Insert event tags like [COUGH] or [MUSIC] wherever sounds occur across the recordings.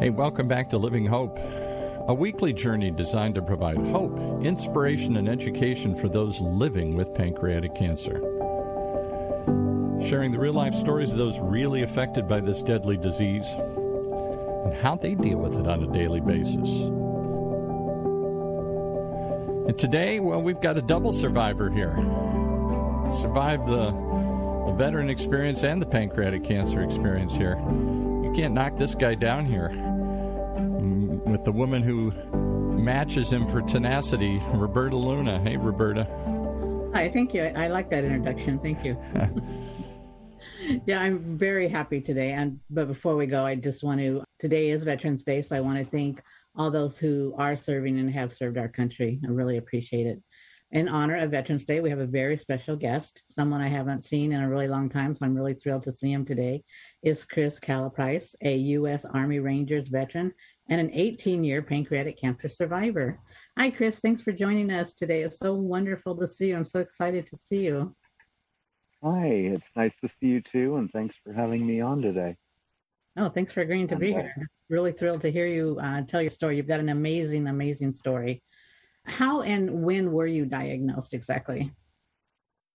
Hey, welcome back to Living Hope, a weekly journey designed to provide hope, inspiration, and education for those living with pancreatic cancer. Sharing the real life stories of those really affected by this deadly disease and how they deal with it on a daily basis. And today, well, we've got a double survivor here. Survived the, the veteran experience and the pancreatic cancer experience here. You can't knock this guy down here mm, with the woman who matches him for tenacity, Roberta Luna. Hey, Roberta. Hi, thank you. I, I like that introduction. Thank you. [LAUGHS] [LAUGHS] yeah, I'm very happy today. And but before we go, I just want to. Today is Veterans Day, so I want to thank all those who are serving and have served our country. I really appreciate it. In honor of Veterans Day, we have a very special guest, someone I haven't seen in a really long time, so I'm really thrilled to see him today. Is Chris Calaprice, a U.S. Army Rangers veteran and an 18 year pancreatic cancer survivor. Hi, Chris. Thanks for joining us today. It's so wonderful to see you. I'm so excited to see you. Hi, it's nice to see you too, and thanks for having me on today. Oh, thanks for agreeing to be here. Really thrilled to hear you uh, tell your story. You've got an amazing, amazing story. How and when were you diagnosed exactly?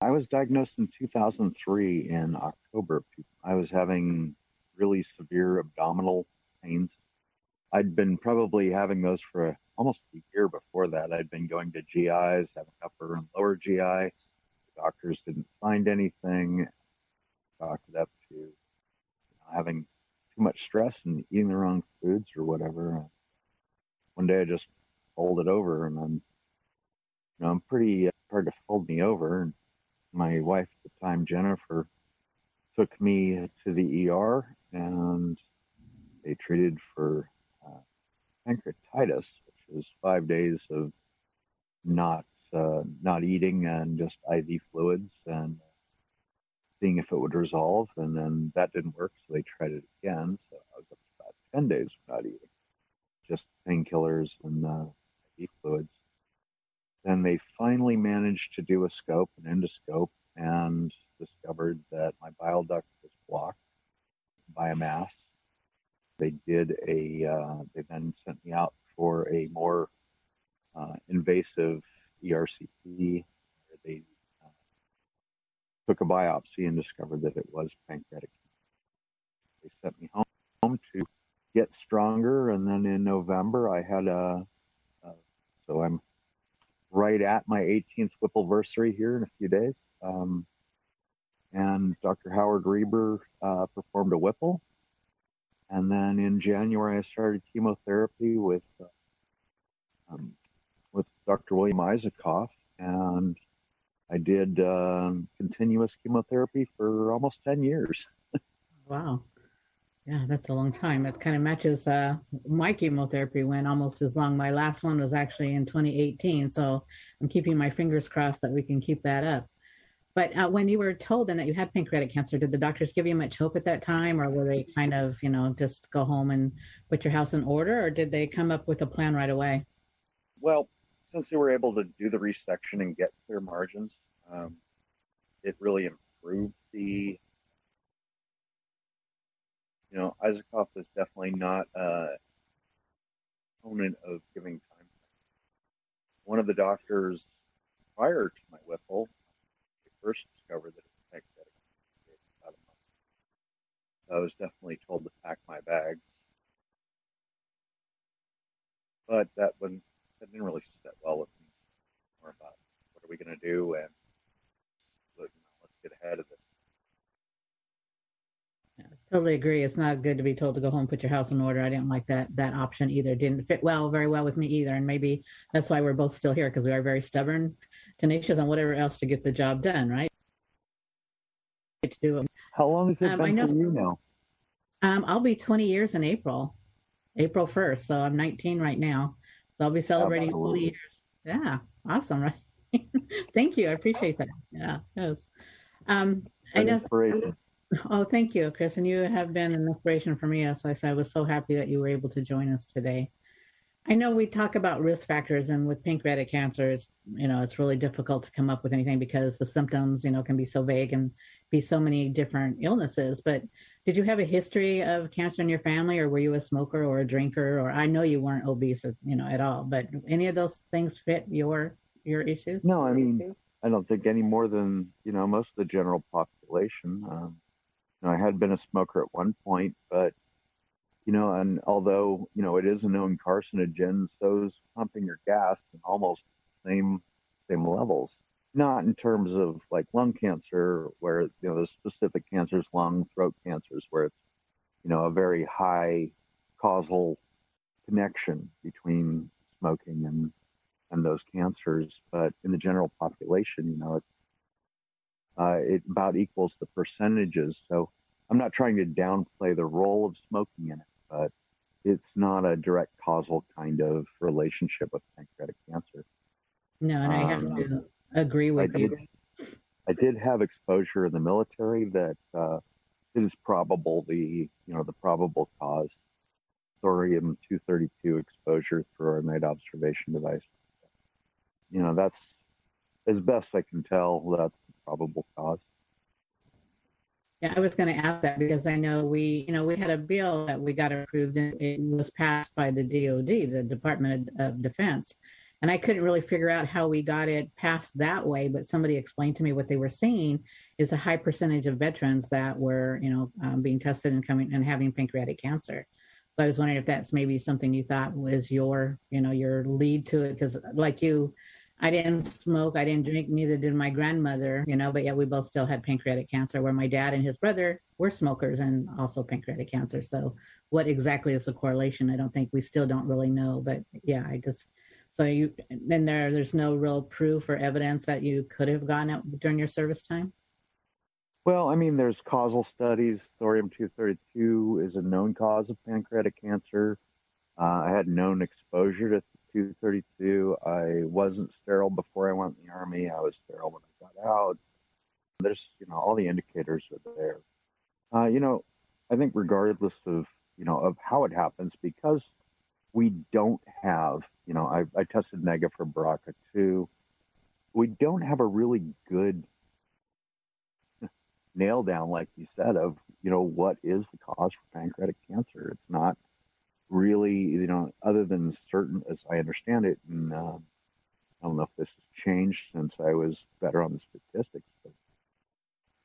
I was diagnosed in 2003 in October. I was having really severe abdominal pains I'd been probably having those for almost a year before that. I'd been going to GIs, having upper and lower GI. The doctors didn't find anything. Chalked it up to having too much stress and eating the wrong foods or whatever. One day I just folded it over, and I'm, you know, I'm pretty hard to fold me over. And my wife at the time, Jennifer, took me to the ER, and they treated for pancreatitis, which was five days of not uh, not eating and just IV fluids and seeing if it would resolve. And then that didn't work, so they tried it again. So I was up to about ten days without eating, just painkillers and uh, Fluids. Then they finally managed to do a scope, an endoscope, and discovered that my bile duct was blocked by a mass they did a, uh, they then sent me out for a more uh, invasive ERCP. They uh, took a biopsy and discovered that it was pancreatic. They sent me home, to get stronger, and then in November I had a so I'm right at my 18th Whippleversary here in a few days. Um, and Dr. Howard Reber uh, performed a Whipple, and then in January, I started chemotherapy with uh, um, with Dr. William Isacoff, and I did um, continuous chemotherapy for almost ten years. [LAUGHS] wow, yeah, that's a long time. It kind of matches uh, my chemotherapy went almost as long. My last one was actually in 2018, so I'm keeping my fingers crossed that we can keep that up. But uh, when you were told then that you had pancreatic cancer, did the doctors give you much hope at that time, or were they kind of, you know, just go home and put your house in order, or did they come up with a plan right away? Well, since they were able to do the resection and get clear margins, um, it really improved the. You know, Isacoff is definitely not a opponent of giving time. One of the doctors prior to my Whipple first discovered that it was about a month. I was definitely told to pack my bags. But that one that didn't really sit well with me. More about what are we going to do and let's get ahead of this. Totally agree. It's not good to be told to go home, put your house in order. I didn't like that that option either. Didn't fit well, very well with me either. And maybe that's why we're both still here because we are very stubborn tenacious on whatever else to get the job done, right? To do it. How long has it um, been know, for you now? Um, I'll be 20 years in April, April 1st. So I'm 19 right now. So I'll be celebrating 20 years. Yeah, awesome, [LAUGHS] right? thank you. I appreciate that. Yeah, yes. Um, I know. Oh, thank you, Chris. And you have been an inspiration for me. So I, said I was so happy that you were able to join us today. I know we talk about risk factors, and with pancreatic cancer, it's, you know, it's really difficult to come up with anything because the symptoms, you know, can be so vague and be so many different illnesses. But did you have a history of cancer in your family, or were you a smoker or a drinker? Or I know you weren't obese, you know, at all. But any of those things fit your your issues? No, I mean, I don't think any more than you know most of the general population. Um, know, I had been a smoker at one point, but you know, and although you know it is a known carcinogen, so so's pumping your gas in almost same same levels. Not in terms of like lung cancer, where you know the specific cancers, lung, throat cancers, where it's you know a very high causal connection between smoking and and those cancers. But in the general population, you know, it, uh, it about equals the percentages. So I'm not trying to downplay the role of smoking in it, but it's not a direct causal kind of relationship with pancreatic cancer. No, and I have um, to agree with I you. Did, I did have exposure in the military that uh, is probable the you know the probable cause thorium 232 exposure through our night observation device you know, that's as best I can tell, that's the probable cause. Yeah, I was going to ask that because I know we, you know, we had a bill that we got approved and it was passed by the DOD, the Department of Defense. And I couldn't really figure out how we got it passed that way, but somebody explained to me what they were seeing is a high percentage of veterans that were, you know, um, being tested and coming and having pancreatic cancer. So I was wondering if that's maybe something you thought was your, you know, your lead to it, because like you, I didn't smoke, I didn't drink, neither did my grandmother, you know, but yet we both still had pancreatic cancer, where my dad and his brother were smokers and also pancreatic cancer. So, what exactly is the correlation? I don't think we still don't really know, but yeah, I just so you then there there's no real proof or evidence that you could have gotten it during your service time. Well, I mean, there's causal studies. Thorium 232 is a known cause of pancreatic cancer. Uh, I had known exposure to 232. I wasn't sterile before I went in the army. I was sterile when I got out. There's, you know, all the indicators are there. Uh, you know, I think regardless of, you know, of how it happens, because we don't have, you know, I, I tested negative for BRCA2. We don't have a really good [LAUGHS] nail down, like you said, of, you know, what is the cause for pancreatic cancer. It's not really, you know, other than certain, as I understand it, and uh, I don't know if this has changed since I was better on the statistics, but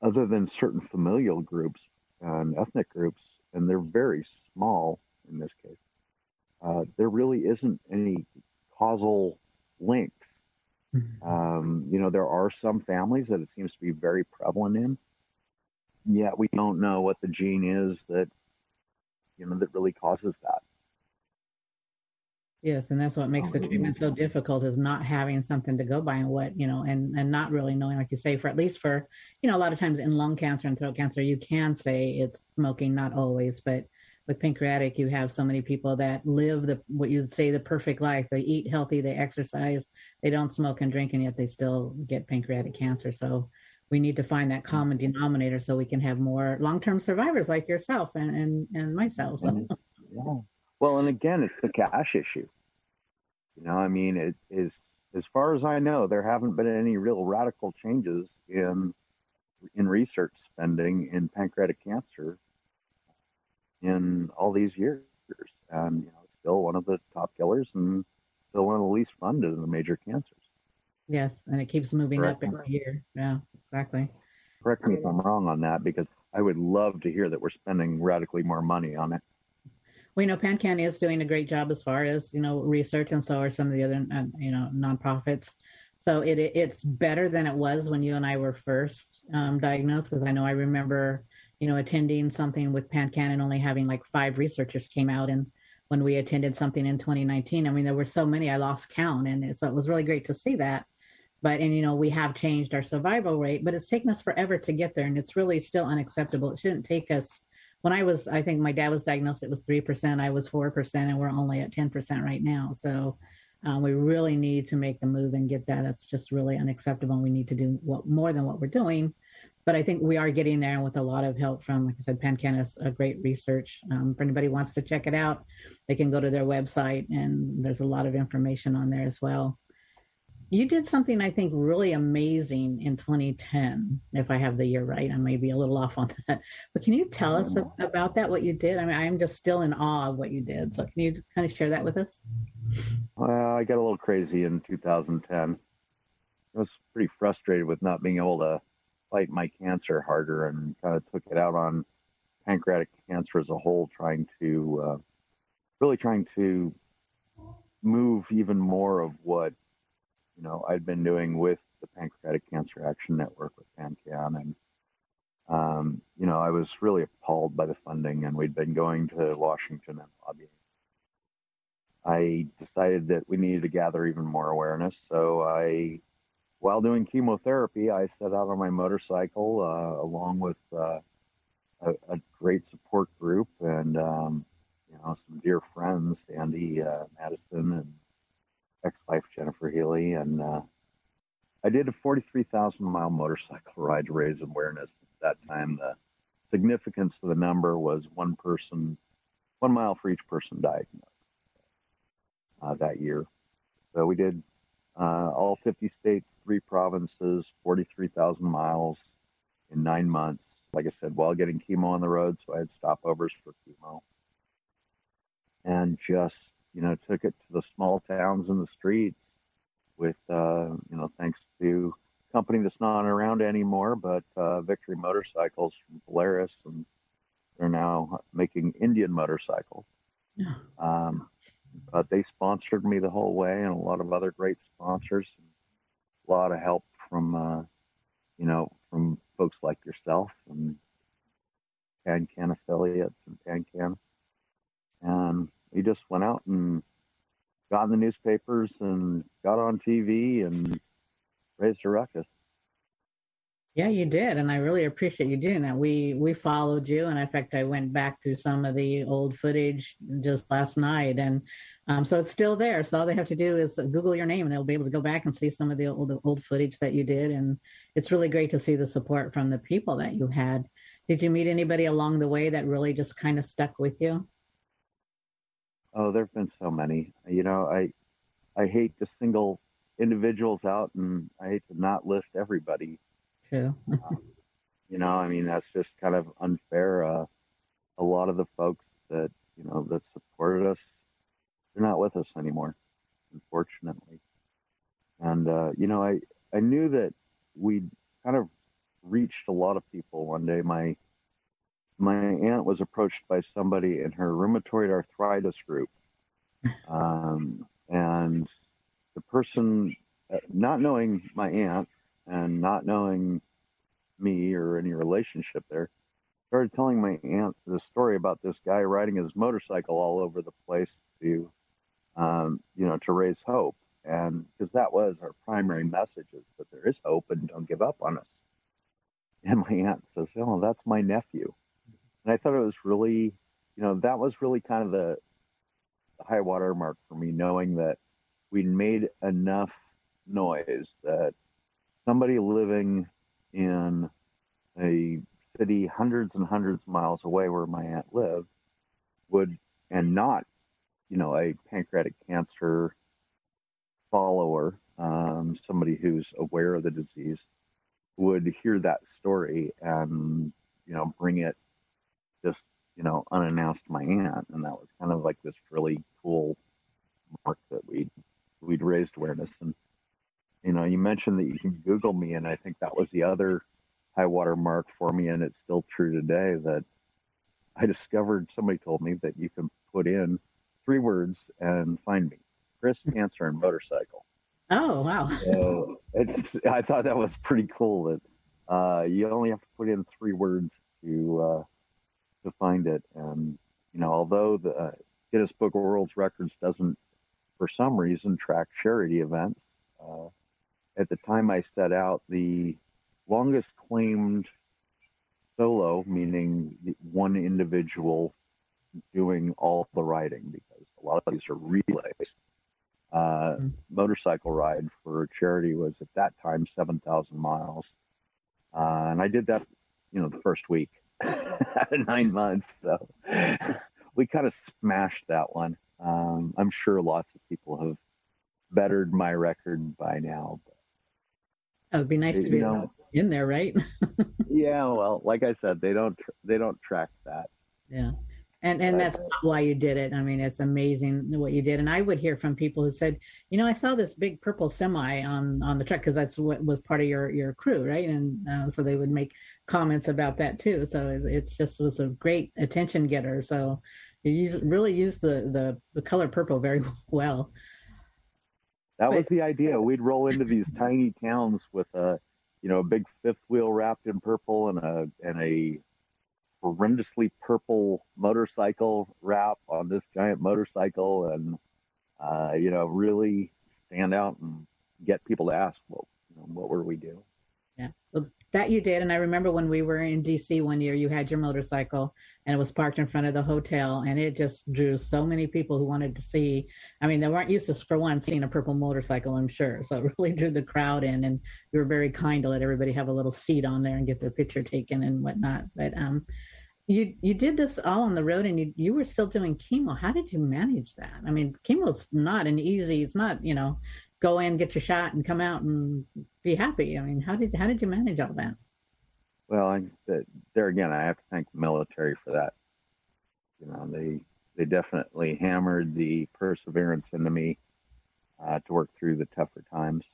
other than certain familial groups and ethnic groups, and they're very small in this case, uh, there really isn't any causal links. Mm-hmm. Um, you know, there are some families that it seems to be very prevalent in. Yet we don't know what the gene is that you know that really causes that. Yes, and that's what makes the um, treatment so difficult is not having something to go by and what, you know, and and not really knowing, like you say, for at least for, you know, a lot of times in lung cancer and throat cancer, you can say it's smoking, not always, but with pancreatic, you have so many people that live the what you'd say the perfect life. They eat healthy, they exercise, they don't smoke and drink, and yet they still get pancreatic cancer. So we need to find that mm-hmm. common denominator so we can have more long-term survivors like yourself and and, and myself. So. Yeah. Well, and again, it's the cash issue. You know, I mean, it is as far as I know, there haven't been any real radical changes in in research spending in pancreatic cancer in all these years, and you know, still one of the top killers and still one of the least funded in the major cancers. Yes, and it keeps moving Correct. up every year. Yeah, exactly. Correct me if I'm wrong on that, because I would love to hear that we're spending radically more money on it we know PanCan is doing a great job as far as you know research, and so are some of the other uh, you know nonprofits. So it it's better than it was when you and I were first um, diagnosed. Because I know I remember you know attending something with PanCan and only having like five researchers came out, and when we attended something in 2019, I mean there were so many I lost count, and so it was really great to see that. But and you know we have changed our survival rate, but it's taken us forever to get there, and it's really still unacceptable. It shouldn't take us when I was, I think my dad was diagnosed, it was 3%, I was 4%, and we're only at 10% right now. So um, we really need to make the move and get that. That's just really unacceptable. And we need to do what, more than what we're doing. but I think we are getting there with a lot of help from, like I said, PanCan's a great research. Um, if anybody wants to check it out, they can go to their website and there's a lot of information on there as well. You did something I think really amazing in 2010. If I have the year right, I may be a little off on [LAUGHS] that. But can you tell us about that? What you did? I mean, I'm just still in awe of what you did. So can you kind of share that with us? Well, I got a little crazy in 2010. I was pretty frustrated with not being able to fight my cancer harder, and kind of took it out on pancreatic cancer as a whole, trying to uh, really trying to move even more of what you know I'd been doing with the Pancreatic Cancer Action Network with PanCan, and um, you know I was really appalled by the funding, and we'd been going to Washington and lobbying. I decided that we needed to gather even more awareness, so I, while doing chemotherapy, I set out on my motorcycle uh, along with uh, a, a, great support group and um, you know some dear friends, Andy uh, Madison and ex-wife Jennifer Healy, and uh, I did a 43,000 mile motorcycle ride to raise awareness. At that time, the significance of the number was one person, one mile for each person diagnosed uh, that year. So we did uh, all 50 states, three provinces, 43,000 miles in nine months. Like I said, while getting chemo on the road, so I had stopovers for chemo, and just you know, took it to the small towns and the streets with, uh, you know, thanks to a company that's not around anymore, but uh, Victory Motorcycles from Polaris, and they're now making Indian motorcycles. Um, but they sponsored me the whole way, and a lot of other great sponsors. A lot of help from, uh, you know, from folks like yourself and PanCan affiliates and PanCan. And we just went out and got in the newspapers and got on TV and raised a ruckus. Yeah, you did, and I really appreciate you doing that. We we followed you, and in fact, I went back through some of the old footage just last night, and um, so it's still there. So all they have to do is Google your name, and they'll be able to go back and see some of the old old footage that you did. And it's really great to see the support from the people that you had. Did you meet anybody along the way that really just kind of stuck with you? Oh, there've been so many. You know, I I hate to single individuals out, and I hate to not list everybody. True. [LAUGHS] um, you know, I mean that's just kind of unfair. Uh, a lot of the folks that you know that supported us, they're not with us anymore, unfortunately. And uh, you know, I I knew that we'd kind of reached a lot of people one day. My my aunt was approached by somebody in her rheumatoid arthritis group. [LAUGHS] Um, and the person, uh, not knowing my aunt and not knowing me or any relationship there, started telling my aunt the story about this guy riding his motorcycle all over the place to, um, you know, to raise hope. And because that was our primary message is that there is hope and don't give up on us. And my aunt says, Oh, that's my nephew. And I thought it was really, you know, that was really kind of the, the high water mark for me, knowing that we'd made enough noise that somebody living in a city hundreds and hundreds of miles away where my aunt lived would, and not, you know, a pancreatic cancer follower, um, somebody who's aware of the disease, would hear that story and, you know, bring it just you know unannounced my aunt, and that was kind of like this really cool mark that we we'd raised awareness. And you know, you mentioned that you can Google me, and I think that was the other high water mark for me, and it's still true today that I discovered. Somebody told me that you can put in three words and find me: Chris Cancer and motorcycle. Oh wow! so it's I thought that was pretty cool that uh, you only have to put in three words to uh, to find it. And you know, although the uh, Guinness Book of World Records doesn't, for some reason, track charity events, uh, at the time I set out, the longest claimed solo, meaning one individual doing all the riding, because a lot of these are relays. Uh, mm-hmm. Motorcycle ride for charity was at that time 7,000 miles. Uh, and I did that, you know, the first week out [LAUGHS] of nine months. So we kind of smashed that one. Um, I'm sure lots of people have bettered my record by now. It would be nice to be you know, in there, right? [LAUGHS] yeah, well, like I said, they don't they don't track that. Yeah. And and that's why you did it. I mean, it's amazing what you did. And I would hear from people who said, you know, I saw this big purple semi on on the truck because that's what was part of your your crew, right? And uh, so they would make comments about that too. So it, it just was a great attention getter. So you use, really used the, the the color purple very [LAUGHS] well. That but, was the idea. We'd roll into these [LAUGHS] tiny towns with a, you know, a big fifth wheel wrapped in purple and a and a horrendously purple motorcycle wrap on this giant motorcycle and uh, you know really stand out and get people to ask well you know, what were we doing yeah well that you did and i remember when we were in dc one year you had your motorcycle and it was parked in front of the hotel and it just drew so many people who wanted to see. I mean they weren't used to for one seeing a purple motorcycle i'm sure. So it [LAUGHS] really drew the crowd in and you were very kind to let everybody have a little seat on there and get their picture taken and whatnot. But um you you did this all on the road and you you were still doing chemo. How did you manage that? I mean chemo's not an easy it's not you know go in get your shot and come out and be happy. I mean how did how did you manage all that? Well I, there again i have to thank the military for that. You know they they definitely hammered the perseverance into me uh, to work through the tougher times.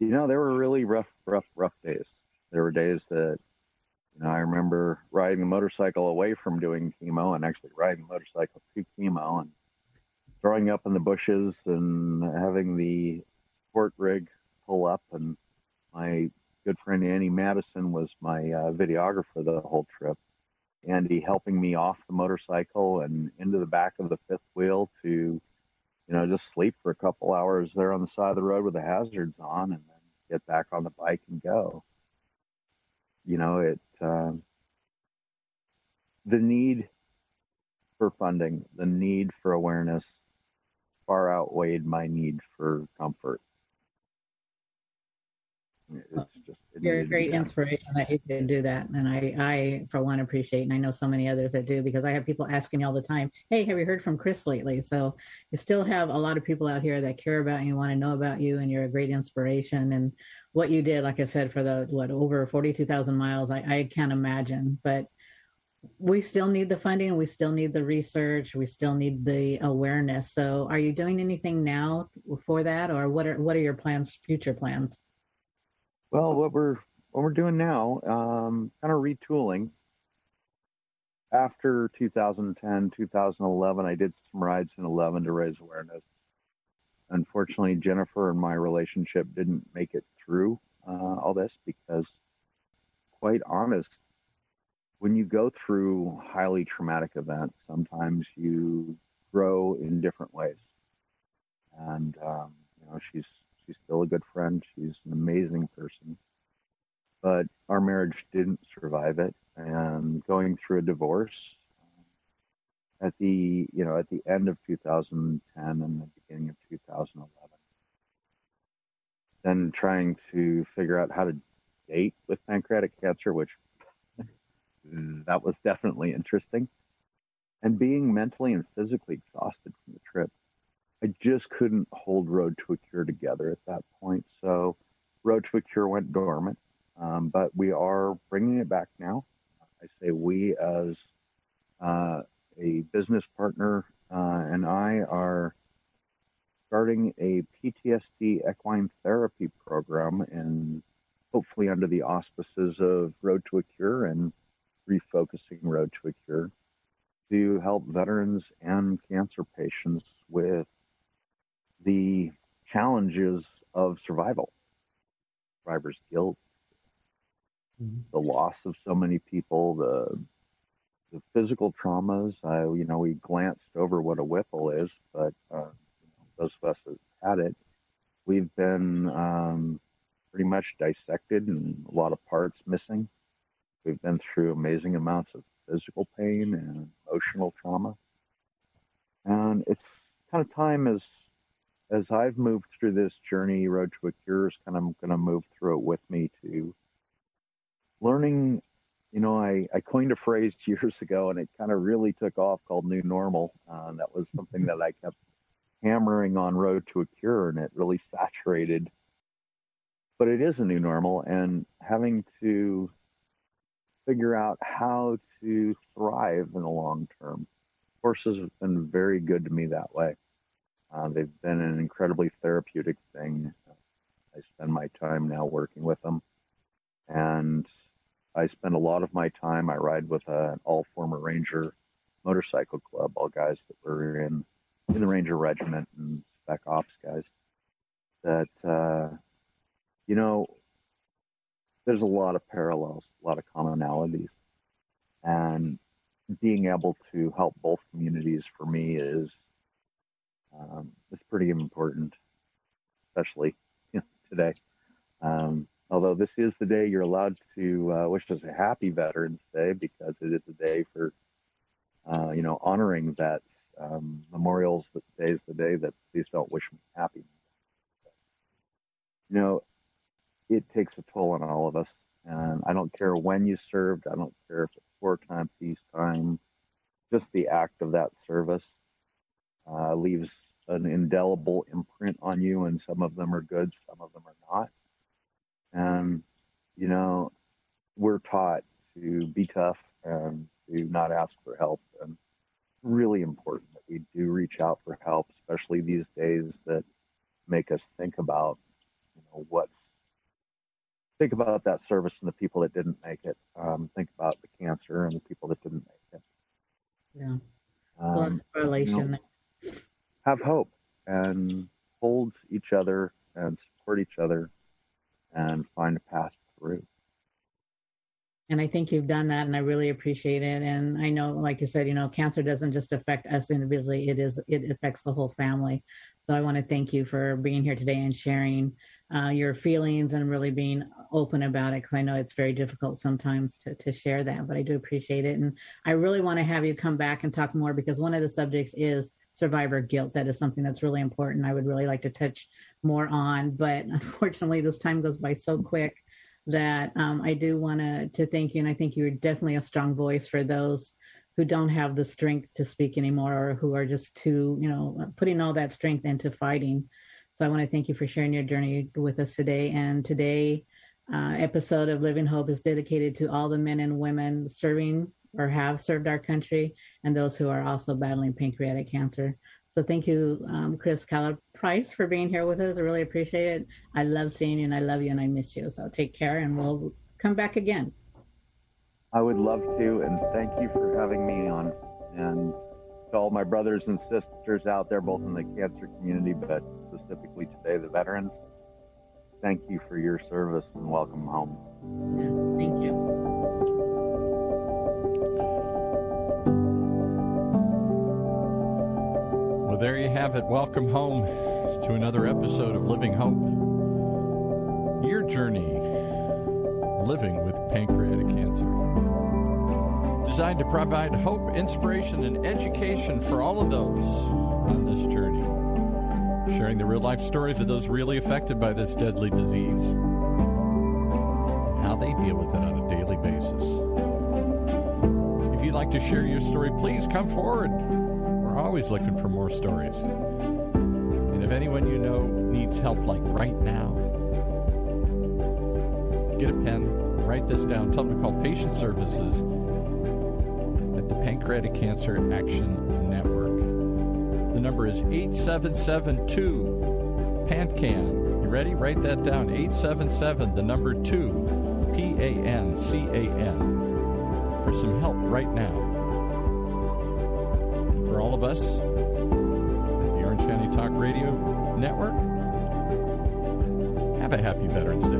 You know there were really rough rough rough days. There were days that you know I remember riding a motorcycle away from doing chemo and actually riding a motorcycle to chemo and throwing up in the bushes and having the sport rig pull up and my good friend Andy Madison was my uh, videographer the whole trip. Andy helping me off the motorcycle and into the back of the fifth wheel to, you know, just sleep for a couple hours there on the side of the road with the hazards on and then get back on the bike and go you know, it uh, the need for funding, the need for awareness, far outweighed my need for comfort. It's just you're a great inspiration that you can do that, and I, I for one appreciate, and I know so many others that do because I have people asking me all the time, "Hey, have you heard from Chris lately?" So you still have a lot of people out here that care about you, want to know about you, and you're a great inspiration. And what you did, like I said, for the what over forty two thousand miles, I, I can't imagine, but we still need the funding we still need the research we still need the awareness so are you doing anything now for that or what are what are your plans future plans well, what we're what we're doing now, um, kind of retooling. After 2010, 2011, I did some rides in 11 to raise awareness. Unfortunately, Jennifer and my relationship didn't make it through uh, all this because, quite honest, when you go through highly traumatic events, sometimes you grow in different ways. And um, you know, she's She's still a good friend. She's an amazing person. But our marriage didn't survive it. And going through a divorce at the, you know, at the end of 2010 and the beginning of 2011. Then trying to figure out how to date with pancreatic cancer, which that was definitely interesting. And being mentally and physically exhausted from the trip I just couldn't hold Road to a Cure together at that point. So Road to a Cure went dormant, um, but we are bringing it back now. I say we as uh, a business partner uh, and I are starting a PTSD equine therapy program and hopefully under the auspices of Road to a Cure and refocusing Road to a Cure to help veterans and cancer patients with the challenges of survival, survivor's guilt, mm-hmm. the loss of so many people, the the physical traumas. I, you know, we glanced over what a Whipple is, but uh, those of us that had it, we've been um, pretty much dissected and a lot of parts missing. We've been through amazing amounts of physical pain and emotional trauma. And it's kind of time as as I've moved through this journey, Road to a Cure is kind of going to move through it with me to learning. You know, I, I coined a phrase [LAUGHS] years ago and it kind of really took off called new normal. Uh, that was something that I kept hammering on Road to a Cure and it really saturated. But it is a new normal and having to figure out how to thrive in the long term. Horses have been very good to me that way. Uh, they've been an incredibly therapeutic thing. I spend my time now working with them, and I spend a lot of my time. I ride with an all former Ranger motorcycle club, all guys that were in in the Ranger Regiment and spec ops guys. That uh, you know, there's a lot of parallels, a lot of commonalities, and being able to help both communities for me is um, is pretty important, especially you know, today. Um, although this is the day you're allowed to uh, wish us a happy Veterans Day because it is a day for uh, you know honoring vets. Um, Memorials Day is the day that please don't wish me happy. You know, it takes a toll on all of us, and I don't care when you served. I don't care if it's wartime, peacetime. Just the act of that service uh, leaves an indelible imprint on you, and some of them are good, some of them are not. And, you know, we're taught to be tough and to not ask for help. And really important that we do reach out for help, especially these days that make us think about, you know, what's think about that service and the people that didn't make it. Um, think about the cancer and the people that didn't make it. Yeah. Um, correlation. You know, have hope and hold each other and support each other and find a path through. And I think you've done that, and I really appreciate it. And I know, like you said, you know, cancer doesn't just affect us individually; it is it affects the whole family. So I want to thank you for being here today and sharing uh, your feelings and really being open about it because I know it's very difficult sometimes to, to share that, but I do appreciate it. And I really want to have you come back and talk more because one of the subjects is survivor guilt. That is something that's really important. I would really like to touch more on, but [LAUGHS] unfortunately, this time goes by so quick that um, I do want to to thank you, and I think you're definitely a strong voice for those who don't have the strength to speak anymore, or who are just too, you know, putting all that strength into fighting. So I want to thank you for sharing your journey with us today. And today uh, episode of Living Hope is dedicated to all the men and women serving or have served our country and those who are also battling pancreatic cancer. So thank you, um, Chris Keller Price, for being here with us. I really appreciate it. I love seeing you and I love you and I miss you. So take care and we'll come back again. I would love to. And thank you for having me on. And to all my brothers and sisters out there, both in the cancer community, but specifically today, the veterans, thank you for your service and welcome home. Yeah, thank you. Well, there you have it. Welcome home to another episode of Living Hope. Your journey living with pancreatic cancer. Designed to provide hope, inspiration, and education for all of those on this journey. Sharing the real life stories of those really affected by this deadly disease and how they deal with it on a daily basis. If you'd like to share your story, please come forward We're always looking for more stories. And if anyone you know needs help, like right now, get a pen, write this down, tell them to call patient services at the Pancreatic Cancer Action Network. The number is 8772 PanCan. You ready? Write that down. 877, the number 2, P A N C A N, for some help right now for all of us at the Orange County Talk Radio Network. Have a happy Veterans Day.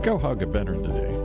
Go hug a veteran today.